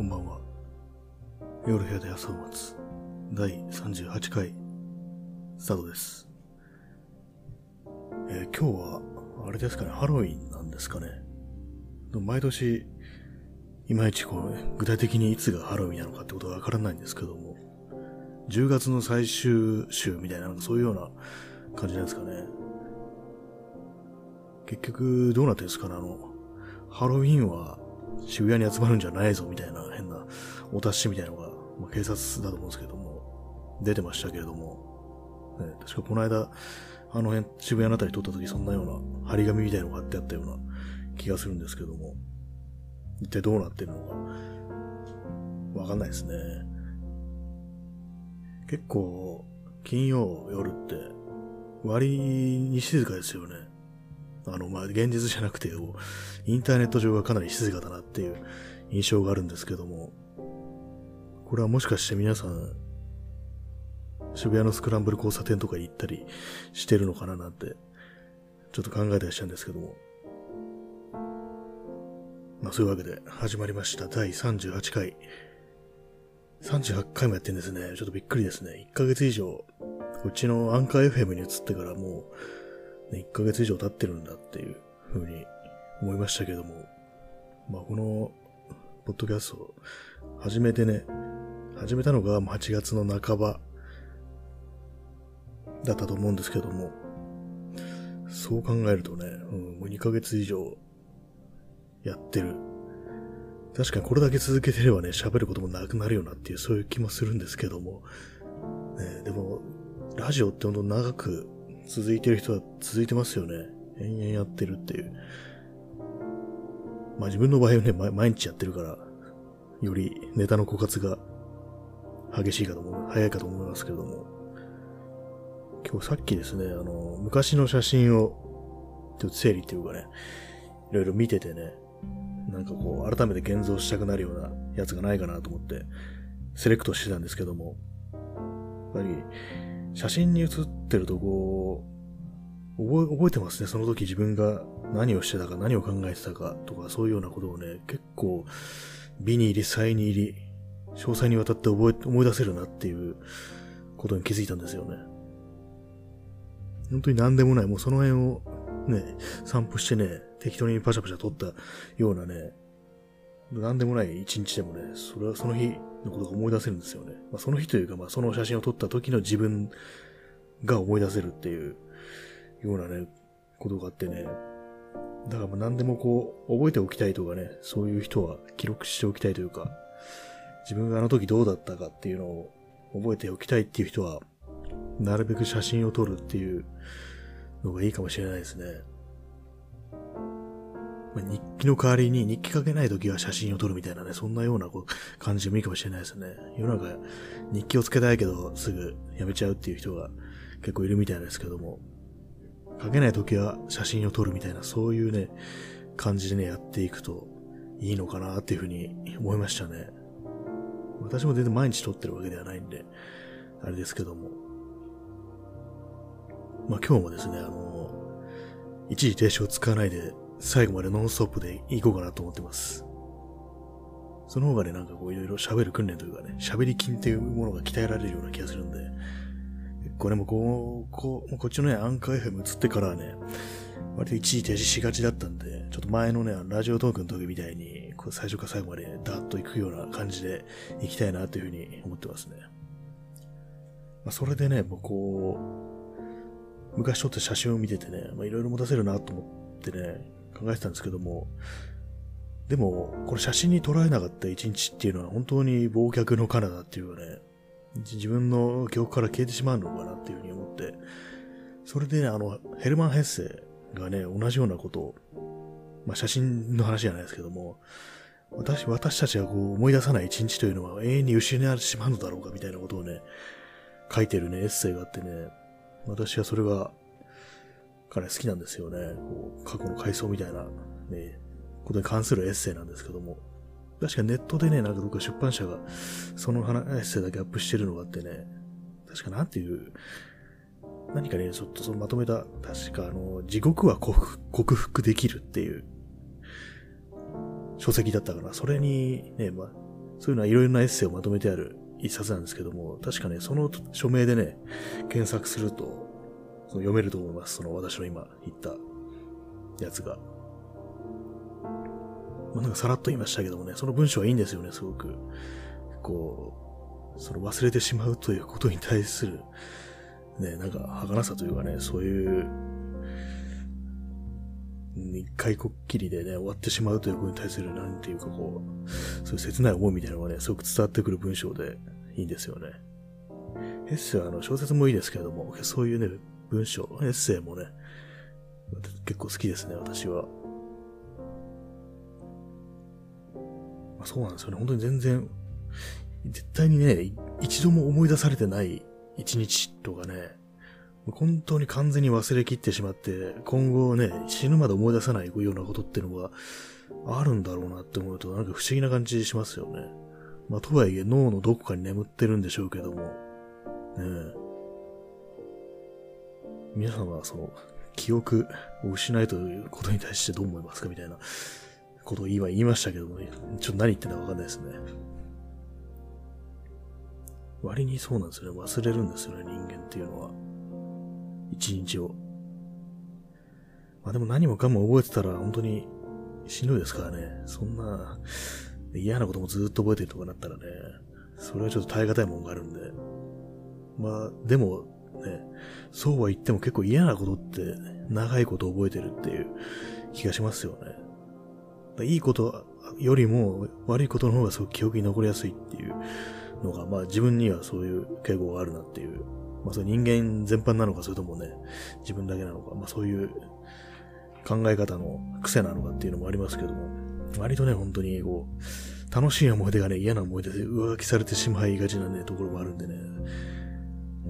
こんばんは。夜部屋で朝を待つ第38回スタートです。えー今日は、あれですかね、ハロウィンなんですかね。毎年、いまいちこう、具体的にいつがハロウィンなのかってことがわからないんですけども、10月の最終週みたいな、そういうような感じなんですかね。結局、どうなってるんですかね、あの、ハロウィンは渋谷に集まるんじゃないぞみたいなお達しみたいなのが、まあ、警察だと思うんですけども、出てましたけれども、ね、確かこの間、あの辺、渋谷のあたり撮った時そんなような張り紙みたいなのが貼ってあったような気がするんですけども、一体どうなってるのか、わかんないですね。結構、金曜夜って、割に静かですよね。あの、ま、現実じゃなくて、インターネット上がかなり静かだなっていう印象があるんですけども、これはもしかして皆さん、渋谷のスクランブル交差点とか行ったりしてるのかななんて、ちょっと考えたりしたんですけども。まあそういうわけで始まりました第38回。38回もやってんですね。ちょっとびっくりですね。1ヶ月以上、うちのアンカー FM に移ってからもう、ね、1ヶ月以上経ってるんだっていう風に思いましたけども、まあこの、ポッドキャストを始めてね、始めたのが8月の半ばだったと思うんですけども、そう考えるとね、うん、もう2ヶ月以上やってる。確かにこれだけ続けてればね、喋ることもなくなるよなっていう、そういう気もするんですけども、ね、でも、ラジオって本当長く続いてる人は続いてますよね。延々やってるっていう。まあ自分の場合はね、毎日やってるから、よりネタの枯渇が激しいかと思う、早いかと思いますけれども、今日さっきですね、あの、昔の写真を、ちょっと整理っていうかね、いろいろ見ててね、なんかこう、改めて現像したくなるようなやつがないかなと思って、セレクトしてたんですけども、やっぱり、写真に写ってるとこう、覚え覚えてますね。その時自分が何をしてたか、何を考えてたかとか、そういうようなことをね、結構、美に入り、才に入り、詳細にわたって覚え、思い出せるなっていうことに気づいたんですよね。本当に何でもない、もうその辺をね、散歩してね、適当にパシャパシャ撮ったようなね、何でもない一日でもね、それはその日のことが思い出せるんですよね。まあ、その日というか、まあ、その写真を撮った時の自分が思い出せるっていうようなね、ことがあってね。だからまあ何でもこう、覚えておきたいとかね、そういう人は記録しておきたいというか、自分があの時どうだったかっていうのを覚えておきたいっていう人は、なるべく写真を撮るっていうのがいいかもしれないですね。まあ、日記の代わりに日記書けない時は写真を撮るみたいなね、そんなようなこう感じでもいいかもしれないですね。世の中日記をつけたいけどすぐやめちゃうっていう人が結構いるみたいですけども、書けない時は写真を撮るみたいな、そういうね、感じでね、やっていくといいのかなっていうふうに思いましたね。私も全然毎日撮ってるわけではないんで、あれですけども。まあ今日もですね、あの、一時停止を使わないで、最後までノンストップで行こうかなと思ってます。その方がね、なんかこういろいろ喋る訓練というかね、喋り筋っていうものが鍛えられるような気がするんで、これもこう、こう、こっちのね、アンカー FM 移ってからはね、割と一時停止しがちだったんで、ちょっと前のね、ラジオトークの時みたいに、こう最初から最後までダーッと行くような感じで行きたいなというふうに思ってますね。まあ、それでね、もうこう、昔撮った写真を見ててね、まあ、いろいろ持たせるなと思ってね、考えてたんですけども、でも、これ写真に捉えなかった一日っていうのは本当に忘却の彼だっていうかね、自分の記憶から消えてしまうのかなっていうふうに思って、それでね、あの、ヘルマン・ヘッセがね、同じようなことを、まあ、写真の話じゃないですけども、私、私たちがこう思い出さない一日というのは永遠に失われてしまうのだろうかみたいなことをね、書いてるね、エッセイがあってね、私はそれが、彼好きなんですよね。こう過去の回想みたいな、ね、ことに関するエッセイなんですけども。確かネットでね、なんかどっか出版社が、その話エッセイだけアップしてるのがあってね、確かなんていう、何かね、ちょっとそのまとめた、確かあの、地獄は克服克服できるっていう書籍だったから、それにね、まあ、そういうのはいろいろなエッセイをまとめてある一冊なんですけども、確かね、その署名でね、検索すると、その読めると思います。その私の今言ったやつが。まあ、なんかさらっと言いましたけどもね、その文章はいいんですよね、すごく。こう、その忘れてしまうということに対する、ね、なんか、儚さというかね、そういう、一回こっきりでね、終わってしまうということに対する、なんていうかこう、そういう切ない思いみたいなのがね、すごく伝わってくる文章でいいんですよね。エッセイはあの小説もいいですけれども、そういうね、文章、エッセイもね、結構好きですね、私は。まあ、そうなんですよね。本当に全然、絶対にね、一度も思い出されてない一日とかね、本当に完全に忘れきってしまって、今後ね、死ぬまで思い出さないようなことっていうのがあるんだろうなって思うと、なんか不思議な感じしますよね。まあ、とはいえ脳のどこかに眠ってるんでしょうけども、ね皆さんはその、記憶を失いということに対してどう思いますかみたいなことを今言いましたけども、ちょっと何言ってんだかわかんないですね。割にそうなんですよね。忘れるんですよね、人間っていうのは。一日を。まあでも何もかも覚えてたら本当にしんどいですからね。そんな嫌なこともずっと覚えてるとかなったらね、それはちょっと耐え難いもんがあるんで。まあでもね、そうは言っても結構嫌なことって長いこと覚えてるっていう気がしますよね。いいことよりも悪いことの方がすごく記憶に残りやすいっていうのが、まあ自分にはそういう傾向があるなっていう。まあそれ人間全般なのか、それともね、自分だけなのか、まあそういう考え方の癖なのかっていうのもありますけども、割とね、本当にこう、楽しい思い出がね、嫌な思い出で上書きされてしまいがちなね、ところもあるんでね、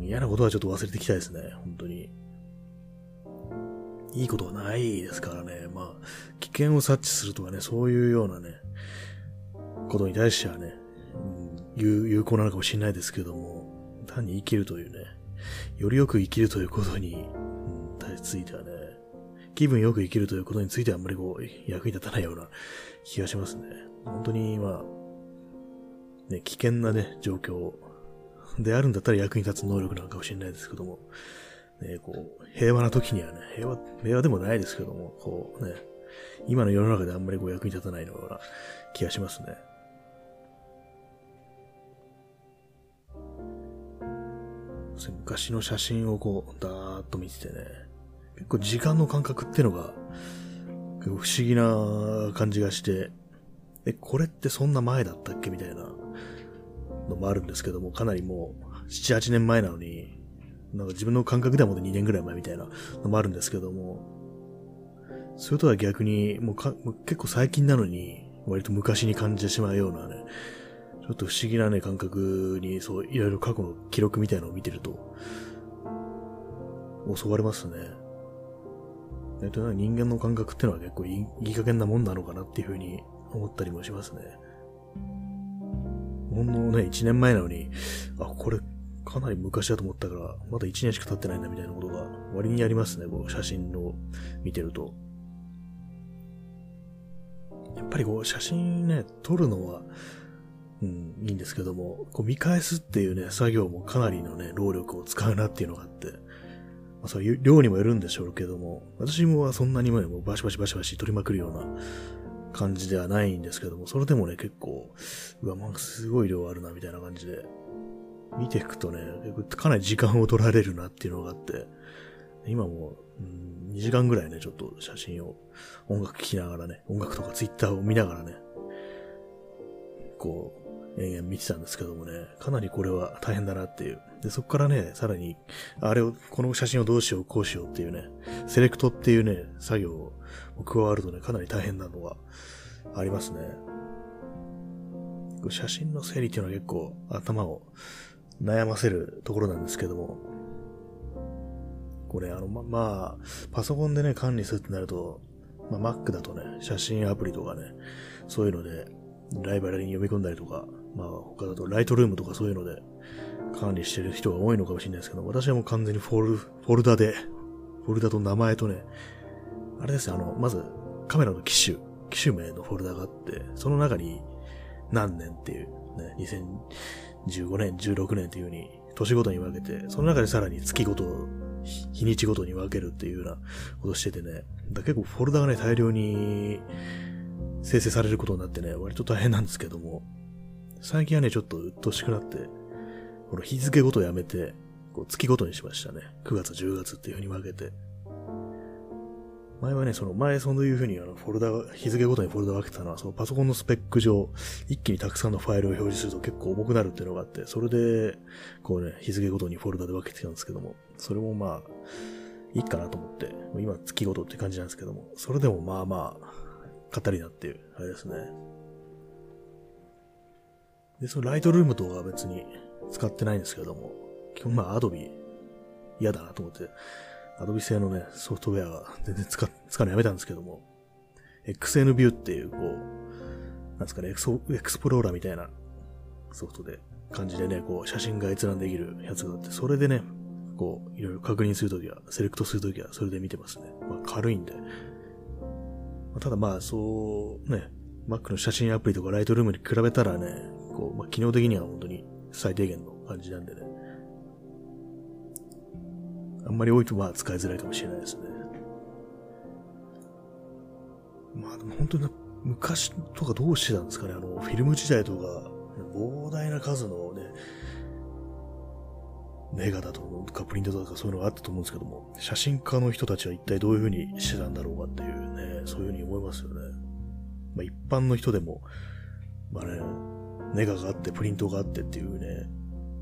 嫌なことはちょっと忘れていきたいですね、本当に。いいことはないですからね、まあ、危険を察知するとかね、そういうようなね、ことに対してはね、有有効なのかもしれないですけども、単に生きるというね、よりよく生きるということに、うん、ついてはね、気分よく生きるということについてはあんまりこう、役に立たないような気がしますね。本当に、まあ、ね、危険なね、状況であるんだったら役に立つ能力なのかもしれないですけども、ね、こう、平和な時にはね、平和、平和でもないですけども、こうね、今の世の中であんまりこう役に立たないような気がしますね。昔の写真をこう、だーっと見ててね、結構時間の感覚ってのが、不思議な感じがして、え、これってそんな前だったっけみたいなのもあるんですけども、かなりもう、7、8年前なのに、なんか自分の感覚ではもう2年ぐらい前みたいなのもあるんですけども、それとは逆に、もうか結構最近なのに、割と昔に感じてしまうようなね、ちょっと不思議なね、感覚に、そう、いろいろ過去の記録みたいなのを見てると、襲われますね。えっと、人間の感覚ってのは結構いいいい加減なもんなのかなっていうふうに思ったりもしますね。ほんのね、1年前なのに、あ、これかなり昔だと思ったから、まだ1年しか経ってないんだみたいなことが割にありますね、こう写真を見てると。やっぱりこう写真ね、撮るのは、いいんですけども、こう見返すっていうね、作業もかなりのね、労力を使うなっていうのがあって、まあ、そういう量にもよるんでしょうけども、私もそんなにもバシバシバシバシ撮りまくるような感じではないんですけども、それでもね、結構、うわ、なんかすごい量あるな、みたいな感じで、見ていくとね、かなり時間を取られるなっていうのがあって、今も、うん、2時間ぐらいね、ちょっと写真を、音楽聴きながらね、音楽とかツイッターを見ながらね、こう、延々見てたんですけどもね、かなりこれは大変だなっていう。で、そこからね、さらに、あれを、この写真をどうしよう、こうしようっていうね、セレクトっていうね、作業を加わるとね、かなり大変なのがありますね。写真の整理っていうのは結構頭を悩ませるところなんですけども、これあの、ま、まあ、パソコンでね、管理するってなると、まあ、Mac だとね、写真アプリとかね、そういうので、ライブラリに読み込んだりとか、まあ、他だとライトルームとかそういうので管理してる人が多いのかもしれないですけど、私はもう完全にフォル、フォルダで、フォルダと名前とね、あれですね、あの、まずカメラの機種、機種名のフォルダがあって、その中に何年っていうね、2015年、16年っていう風に、年ごとに分けて、その中でさらに月ごと、日にちごとに分けるっていうようなことしててね、だ結構フォルダがね、大量に生成されることになってね、割と大変なんですけども、最近はね、ちょっと鬱陶しくなって、この日付ごとやめて、こう月ごとにしましたね。9月、10月っていう風に分けて。前はね、その前そういう風にあのフォルダ、日付ごとにフォルダ分けたのは、そのパソコンのスペック上、一気にたくさんのファイルを表示すると結構重くなるっていうのがあって、それで、こうね、日付ごとにフォルダで分けてたんですけども、それもまあ、いいかなと思って、今月ごとって感じなんですけども、それでもまあまあ、語りなっていう、あれですね。で、そのライトルームとは別に使ってないんですけども、基本まあアドビ嫌だなと思って、アドビ製のね、ソフトウェアが全然使、使うのやめたんですけども、XN ビューっていう、こう、なんですかねエクソ、エクスプローラーみたいなソフトで、感じでね、こう、写真が閲覧できるやつがあって、それでね、こう、いろいろ確認するときは、セレクトするときは、それで見てますね。まあ、軽いんで。まあ、ただまあ、そう、ね、Mac の写真アプリとかライトルームに比べたらね、こう、まあ、機能的には本当に最低限の感じなんでね。あんまり多いとまあ使いづらいかもしれないですね。まあでも本当に昔とかどうしてたんですかねあの、フィルム時代とか、膨大な数のね、ネガだとかプリントだとかそういうのがあったと思うんですけども、写真家の人たちは一体どういうふうにしてたんだろうかっていうね、そういうふうに思いますよね。まあ一般の人でも、まあね、ネガがあってプリントがあってっていうね、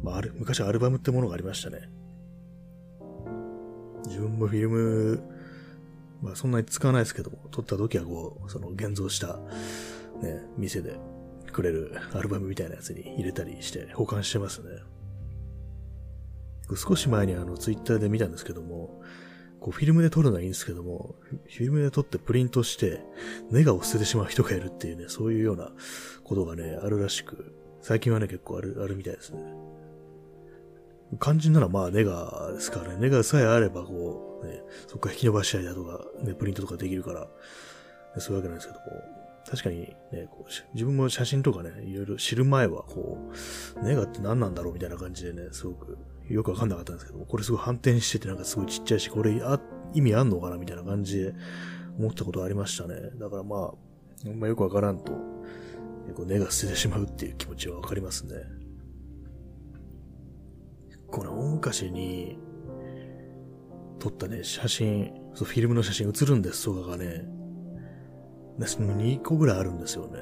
まああれ、昔アルバムってものがありましたね。自分もフィルム、まあそんなに使わないですけども、撮った時はこう、その現像した、ね、店でくれるアルバムみたいなやつに入れたりして保管してますね。少し前にあのツイッターで見たんですけども、こうフィルムで撮るのはいいんですけども、フィルムで撮ってプリントして、ネガを捨ててしまう人がいるっていうね、そういうようなことがね、あるらしく、最近はね、結構ある、あるみたいですね。肝心ならまあネガですからね。ネガさえあればこう、ね、そこから引き伸ばしたりだとか、ね、プリントとかできるから、そういうわけなんですけども、確かにね、こう自分も写真とかね、いろいろ知る前はこう、ネガって何なんだろう？みたいな感じでね、すごくよくわかんなかったんですけども、これすごい反転しててなんかすごいちっちゃいし、これあ意味あんのかな？みたいな感じで思ったことありましたね。だからまあ、あんまよくわからんと、結構根が捨ててしまうっていう気持ちはわかりますね。この大昔に撮ったね、写真、そうフィルムの写真写るんですとかがね、その2個ぐらいあるんですよね。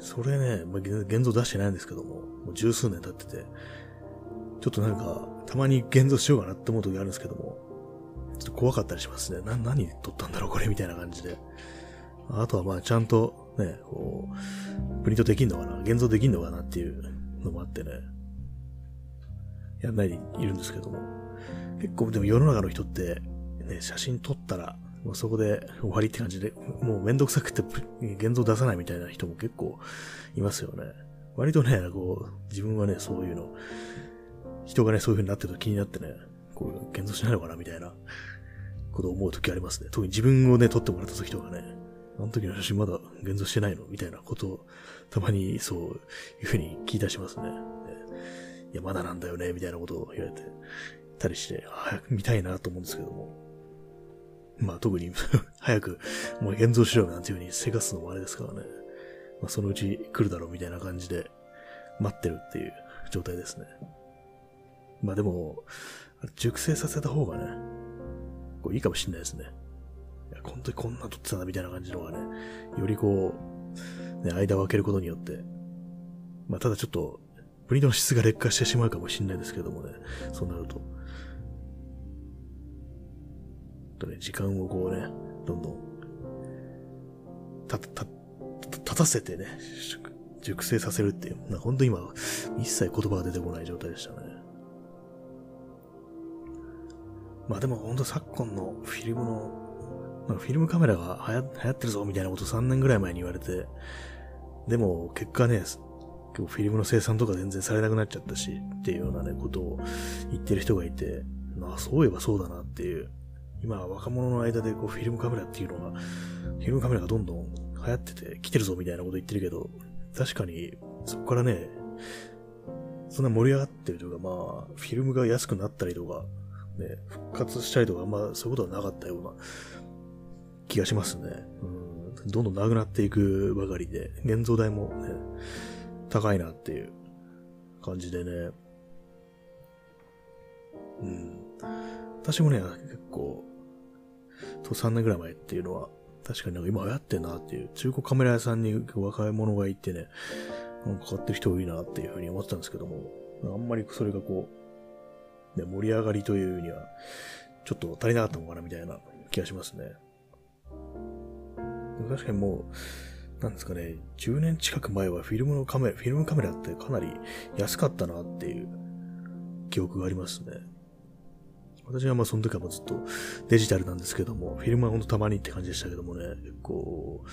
それね、まあ、現像出してないんですけども、もう十数年経ってて、ちょっとなんか、たまに現像しようかなって思う時あるんですけども、ちょっと怖かったりしますね。な、何撮ったんだろうこれみたいな感じで。あとはまあちゃんとね、こう、プリントできんのかな？現像できんのかなっていうのもあってね。やんないでいるんですけども。結構でも世の中の人って、ね、写真撮ったら、もうそこで終わりって感じで、もうめんどくさくて現像出さないみたいな人も結構いますよね。割とね、こう、自分はね、そういうの、人がね、そういう風になってると気になってね、こう、現像しないのかなみたいなことを思う時ありますね。特に自分をね、撮ってもらった時とかね、あの時の写真まだ現像してないの？みたいなことを、たまにそういう風に聞いたしますね。いや、まだなんだよね、みたいなことを言われてたりして、早く見たいなと思うんですけども。まあ特に早くもう現像しろよなんていう風にせかすのもあれですからね。まあそのうち来るだろうみたいな感じで待ってるっていう状態ですね。まあでも、熟成させた方がね、こういいかもしんないですね。本当にこんな撮ってたなみたいな感じのがね、よりこう、ね、間を空けることによって、まあただちょっとプリントの質が劣化してしまうかもしれないですけどもね、そうなると。とね、時間をこうね、どんどん、た、た、立たせてね、熟成させるっていう、なんか本当今、一切言葉が出てこない状態でしたね。まあでも本当昨今のフィルムの、まあ、フィルムカメラが流行ってるぞみたいなこと3年ぐらい前に言われて、でも結果ね、結構フィルムの生産とか全然されなくなっちゃったし、っていうようなね、ことを言ってる人がいて、まあそういえばそうだなっていう。今若者の間でこうフィルムカメラっていうのが、フィルムカメラがどんどん流行ってて来てるぞみたいなこと言ってるけど、確かにそこからね、そんな盛り上がってるというか、まあ、フィルムが安くなったりとか、ね、復活したりとか、まあ、そういうことはなかったような気がしますね。うん、どんどんなくなっていくばかりで、現像代もね、高いなっていう感じでね。うん。私もね、結構、と3年ぐらい前っていうのは、確かになんか今流行ってんなっていう、中古カメラ屋さんに若い者がいてね、なんか買ってる人多いなっていうふうに思ってたんですけども、あんまりそれがこう、ね、盛り上がりというには、ちょっと足りなかったのかなみたいな気がしますね。確かにもう、なんですかね、10年近く前はフィルムのカメラ、フィルムカメラってかなり安かったなっていう記憶がありますね。私はまあその時はもうずっとデジタルなんですけども、フィルムはほんとたまにって感じでしたけどもね、結構、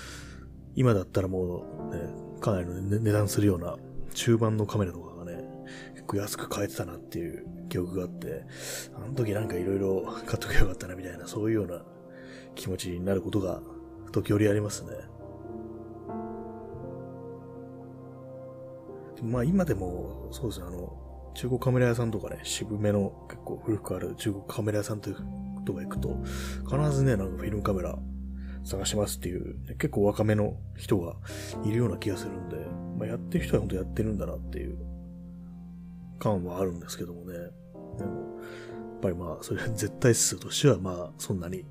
今だったらもうね、かなりの値段するような中盤のカメラとかがね、結構安く買えてたなっていう記憶があって、あの時なんか色々買っとけばよかったなみたいな、そういうような気持ちになることが時折ありますね。まあ今でも、そうですね、あの、中古カメラ屋さんとかね、渋めの結構古くある中国カメラ屋さんとか行くと、必ずね、なんかフィルムカメラ探しますっていう、ね、結構若めの人がいるような気がするんで、まあ、やってる人は本当やってるんだなっていう感はあるんですけどもね。でも、やっぱりまあ、それ絶対数としてはまあ、そんなに、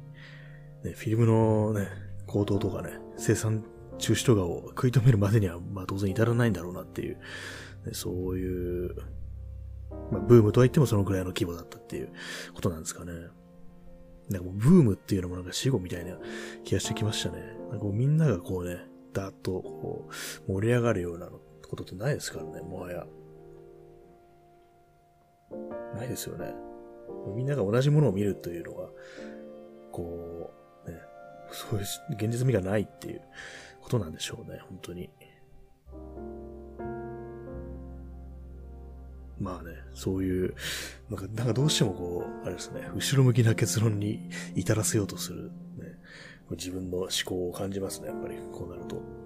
ね、フィルムのね、高騰とかね、生産中止とかを食い止めるまでには、まあ当然至らないんだろうなっていう、そういうまあ、ブームとは言ってもそのくらいの規模だったっていうことなんですかね。なんかもうブームっていうのもなんか死後みたいな気がしてきましたね。なんかみんながこうね、だっとこう盛り上がるようなことってないですからね、もはや。ないですよね。みんなが同じものを見るというのは、こう、そういう現実味がないっていうことなんでしょうね、本当に。まあね、そういう、なんか、なんかどうしてもこう、あれですね、後ろ向きな結論に至らせようとする、ね、自分の思考を感じますね、やっぱり、こうなると。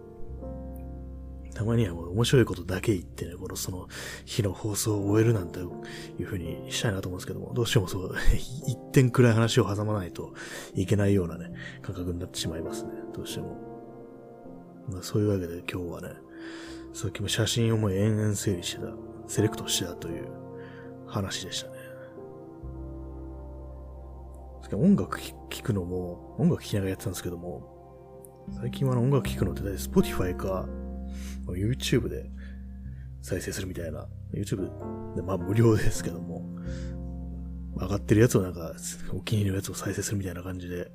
たまにはもう面白いことだけ言ってね、このその日の放送を終えるなんていう風にしたいなと思うんですけども、どうしてもそう、一点くらい話を挟まないといけないようなね、感覚になってしまいますね、どうしても。まあ、そういうわけで今日はね、さっきも写真をもう延々整理してたセレクトしてたという話でしたね。音楽聴くのも、音楽聴きながらやってたんですけども、最近は音楽聴くのって大体 Spotify か YouTube で再生するみたいな、YouTube でまあ無料ですけども、上がってるやつをなんかお気に入りのやつを再生するみたいな感じで。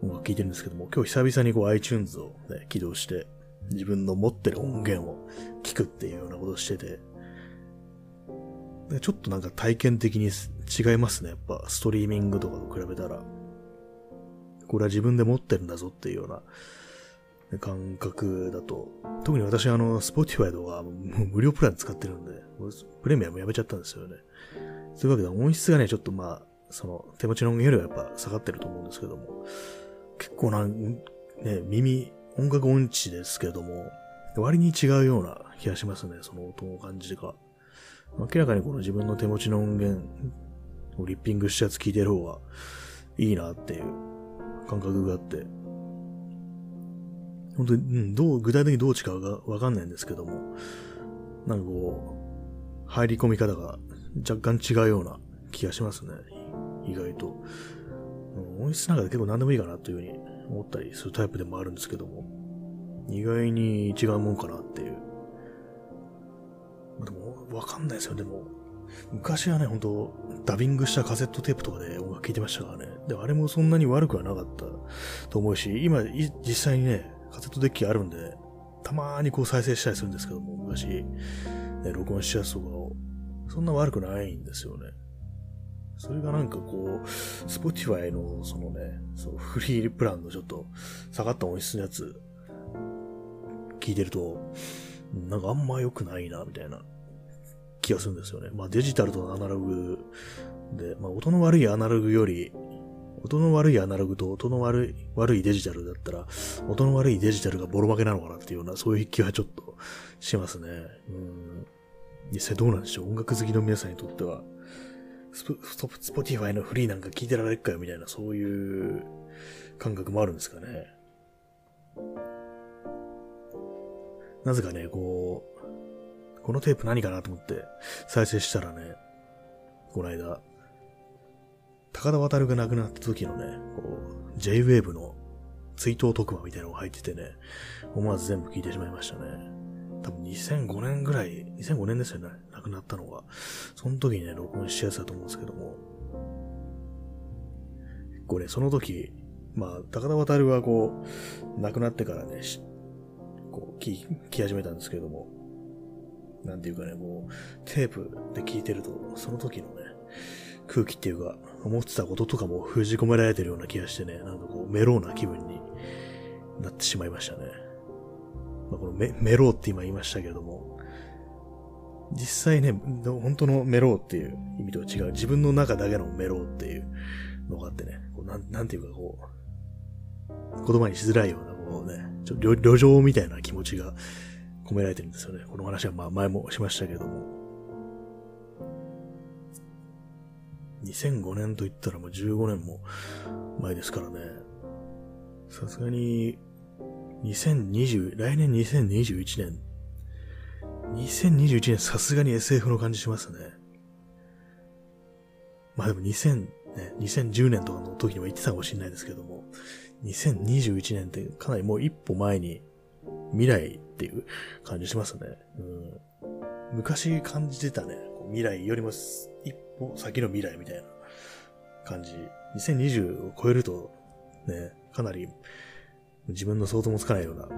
音楽聴いてるんですけども、今日久々にこう iTunes をね、起動して、自分の持ってる音源を聞くっていうようなことをしてて、ちょっとなんか体験的に違いますね。やっぱストリーミングとかと比べたら。これは自分で持ってるんだぞっていうような。感覚だと。特に私あの、スポティファイとか無料プラン使ってるんで、プレミアムやめちゃったんですよね。そういうわけで音質がね、ちょっとまあ、その手持ちの音源よりはやっぱ下がってると思うんですけども、結構な、ね、耳、音楽音痴ですけども、割に違うような気がしますね、その音の感じが。明らかにこの自分の手持ちの音源をリッピングしたやつ聞いてる方がいいなっていう感覚があって、本当に、うん、どう、具体的にどう違うかわかんないんですけども、なんかこう、入り込み方が若干違うような気がしますね。意外と。音質なんかで結構何でもいいかなというふうに思ったりするタイプでもあるんですけども、意外に違うもんかなっていう。でも、わかんないですよ。でも、昔はね、ほんと、ダビングしたカセットテープとかで音楽聴いてましたからね。で、あれもそんなに悪くはなかったと思うし、今、実際にね、カセットデッキあるんで、たまーにこう再生したりするんですけども、昔、ね、録音したやつとかを、そんな悪くないんですよね。それがなんかこう、スポティファイのそのね、そのフリープランのちょっと下がった音質のやつ、聞いてると、なんかあんま良くないな、みたいな気がするんですよね。まあデジタルとアナログで、まあ音の悪いアナログより、音の悪いアナログと音の悪い、悪いデジタルだったら、音の悪いデジタルがボロ負けなのかなっていうような、そういう気はちょっとしますね。うん。実際どうなんでしょう？音楽好きの皆さんにとっては、スポスポティファイのフリーなんか聞いてられっかよみたいな、そういう感覚もあるんですかね。なぜかね、こう、このテープ何かなと思って再生したらね、この間、高田渡が亡くなった時のね、こう、J-Wave の追悼特番みたいなのが入っててね、思わず全部聞いてしまいましたね。多分2005年ぐらい、2005年ですよね、亡くなったのが。その時にね、録音したやつだと思うんですけども。これ、その時、まあ、高田渡はこう、亡くなってからね、こう、聞き始めたんですけども、なんていうかね、もう、テープで聞いてると、その時のね、空気っていうか、思ってたこととかも封じ込められてるような気がしてね、なんかこう、メローな気分になってしまいましたね。まあ、このメメローって今言いましたけれども、実際ね、本当のメローっていう意味とは違う、自分の中だけのメローっていうのがあってね、こうなんなんていうかこう、言葉にしづらいような、こうね、ちょっと旅情みたいな気持ちが込められてるんですよね。この話はまあ前もしましたけども。2005年と言ったらもう15年も前ですからね。さすがに、2020、来年2021年。2021年さすがに SF の感じしますね。まあでも2000、ね、2010年とかの時にも言ってたかもしれないですけども、2021年ってかなりもう一歩前に未来っていう感じしますね。うん、昔感じてたね。未来よりも一歩先の未来みたいな感じ。2020を超えるとね、かなり自分の想像もつかないような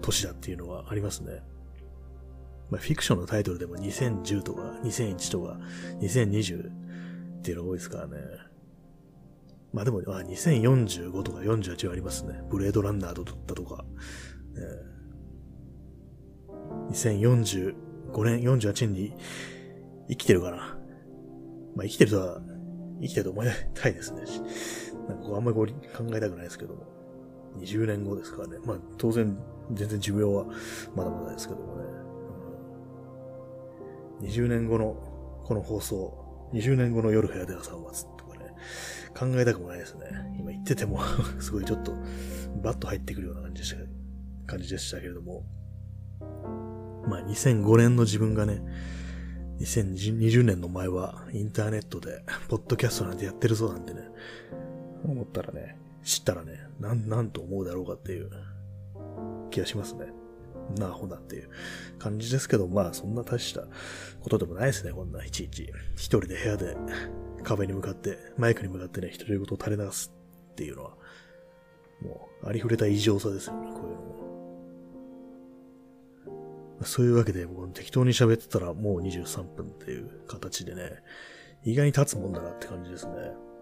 年だっていうのはありますね。まあ、フィクションのタイトルでも2010とか2001とか2020っていうのが多いですからね。まあでも、あ、2045とか48はありますね。ブレードランナーだったとか。ね、2045年、48年に生きてるかな。まあ生きてるとは、生きてると思いたいですね。なんかこうあんまり考えたくないですけども。20年後ですからね。まあ当然、全然寿命はまだまだですけどもね。うん、20年後のこの放送、20年後の夜部屋で朝を待つとかね、考えたくもないですね。今言ってても すごいちょっとバッと入ってくるような感じでした、感じでしたけれども。まあ2005年の自分がね、2020年の前はインターネットで、ポッドキャストなんてやってるそうなんでね、思ったらね、知ったらね、なん、なんと思うだろうかっていう気がしますね。なあほなっていう感じですけど、まあそんな大したことでもないですね、こんないちいち。一人で部屋で壁に向かって、マイクに向かってね、一人言を垂れ流すっていうのは、もうありふれた異常さですよね、こういうのも。そういうわけで、僕適当に喋ってたらもう23分っていう形でね、意外に経つもんだなって感じですね。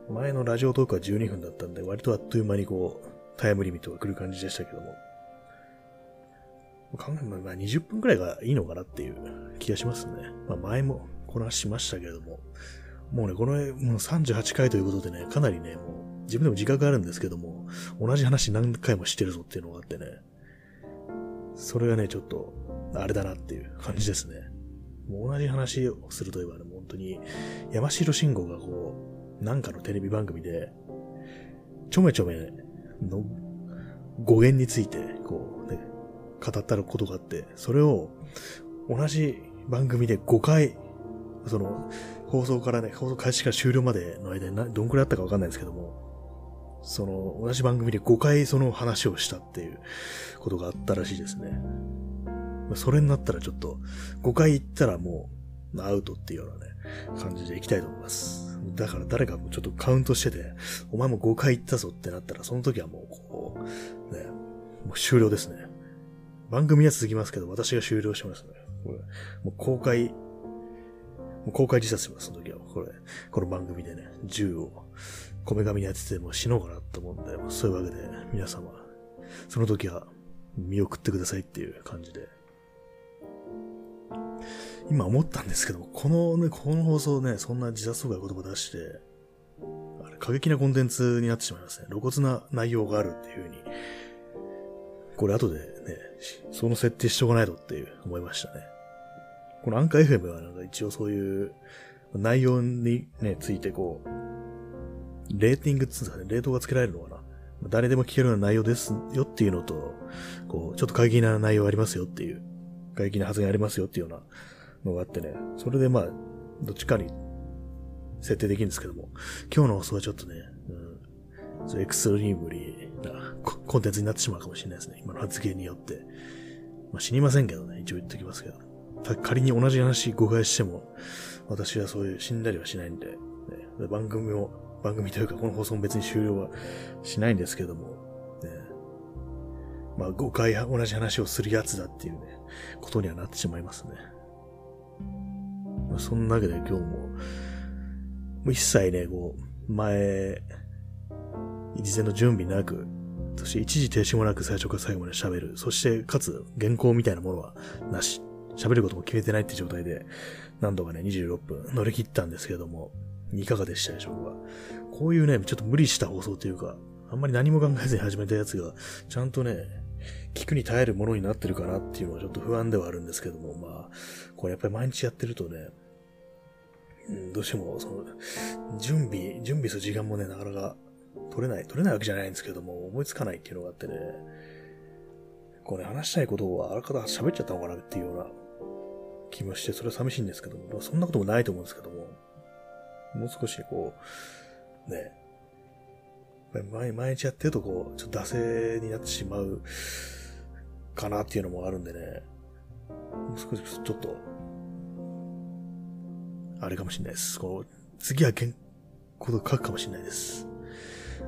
前のラジオトークは12分だったんで、割とあっという間にこう、タイムリミットが来る感じでしたけども。考えまあ20分くらいがいいのかなっていう気がしますね。まあ前もこの話しましたけれども、もうね、このもう38回ということでね、かなりね、もう自分でも自覚あるんですけども、同じ話何回もしてるぞっていうのがあってね、それがね、ちょっとあれだなっていう感じですね。もう同じ話をするといえばね、本当に、山城慎吾がこう、なんかのテレビ番組で、ちょめちょめの語源について、こうね、語ったことがあって、それを同じ番組で5回、その、放送からね、放送開始から終了までの間にどんくらいあったかわかんないですけども、その、同じ番組で5回その話をしたっていうことがあったらしいですね。それになったらちょっと、5回行ったらもう、アウトっていうようなね、感じで行きたいと思います。だから誰かもちょっとカウントしてて、お前も5回行ったぞってなったら、その時はもう、こう、ね、もう終了ですね。番組は続きますけど、私が終了しますね。これ、もう公開、もう公開自殺します、その時は。これ、この番組でね、銃を、こめかみに当てても死のうかなと思うんで、そういうわけで、皆様、その時は見送ってくださいっていう感じで、今思ったんですけど、このね、この放送ね、そんな自殺とか言葉出して、あれ、過激なコンテンツになってしまいますね。露骨な内容があるっていうふうに。これ後でね、その設定しとかないとっていう思いましたね。このアンカー FM はなんか一応そういう内容にね、ついてこう、レーティングっつうんですかね、レートがつけられるのかな。誰でも聞けるような内容ですよっていうのと、こう、ちょっと過激な内容ありますよっていう、過激な発言ありますよっていうようなのがあってね、それでまあ、どっちかに設定できるんですけども、今日の放送はちょっとね、うん、そうエクストリームリーなコンテンツになってしまうかもしれないですね。今の発言によって。まあ死にませんけどね、一応言っときますけど。仮に同じ話誤解しても、私はそういう死んだりはしないんで、ね、番組も、番組というかこの放送も別に終了はしないんですけども、ね、まあ誤解同じ話をするやつだっていうね、ことにはなってしまいますね。そんなわけで今日も、もう一切ね、こう、前、事前の準備なく、そして一時停止もなく最初から最後まで喋る。そして、かつ、原稿みたいなものはなし。喋ることも決めてないって状態で、何度かね、26分乗り切ったんですけども、いかがでしたでしょうか。こういうね、ちょっと無理した？放送というか、あんまり何も考えずに始めたやつが、ちゃんとね、聞くに耐えるものになってるかなっていうのはちょっと不安ではあるんですけども、まあ、これやっぱり毎日やってるとね、うん、どうしても、その、準備、準備する時間もね、なかなか取れない、取れないわけじゃないんですけども、思いつかないっていうのがあってね、こうね、話したいことをあらかた喋っちゃったのかなっていうような気もして、それは寂しいんですけども、まあそんなこともないと思うんですけども、もう少しこう、ね、毎日やってるとこう、ちょっと惰性になってしまうかなっていうのもあるんでね、もう少しちょっと、あれかもしれないです。こう、次は健康と書くかもしれないです。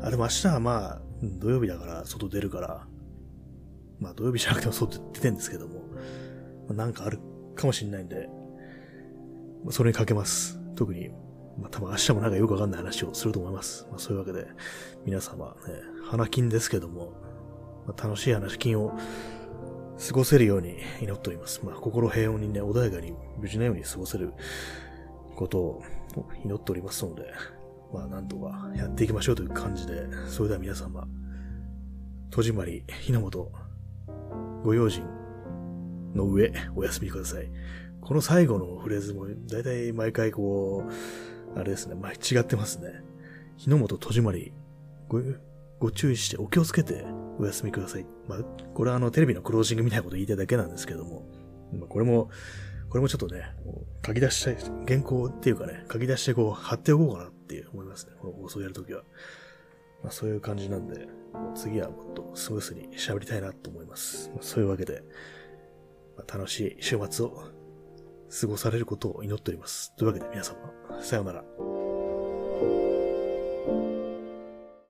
あ、でも明日はまあ、土曜日だから外出るから、まあ土曜日じゃなくても外出てんですけども、まあ、なんかあるかもしれないんで、まあ、それにかけます。特に、まあ多分明日もなんかよくわかんない話をすると思います。まあそういうわけで、皆様ね、花金ですけども、まあ、楽しい話金を過ごせるように祈っております。まあ心平穏にね、穏やかに無事なように過ごせることを祈っておりますので、まあなんとかやっていきましょうという感じで、それでは皆様、戸締まり、日の本、ご用心の上、お休みください。この最後のフレーズも、だいたい毎回こう、あれですね、まあ、違ってますね。日の本戸締まり、ご、ご注意してお気をつけてお休みください。まあ、これはあの、テレビのクロージングみたいなこと言いたいだけなんですけども、まあ、これも、これもちょっとね、書き出したい、原稿っていうかね、書き出してこう、貼っておこうかなって思いますね。この放送やるときは。まあ、そういう感じなんで、もう次はもっとスムースに喋りたいなと思います。まあ、そういうわけで、まあ、楽しい週末を過ごされることを祈っております。というわけで皆様、さようなら。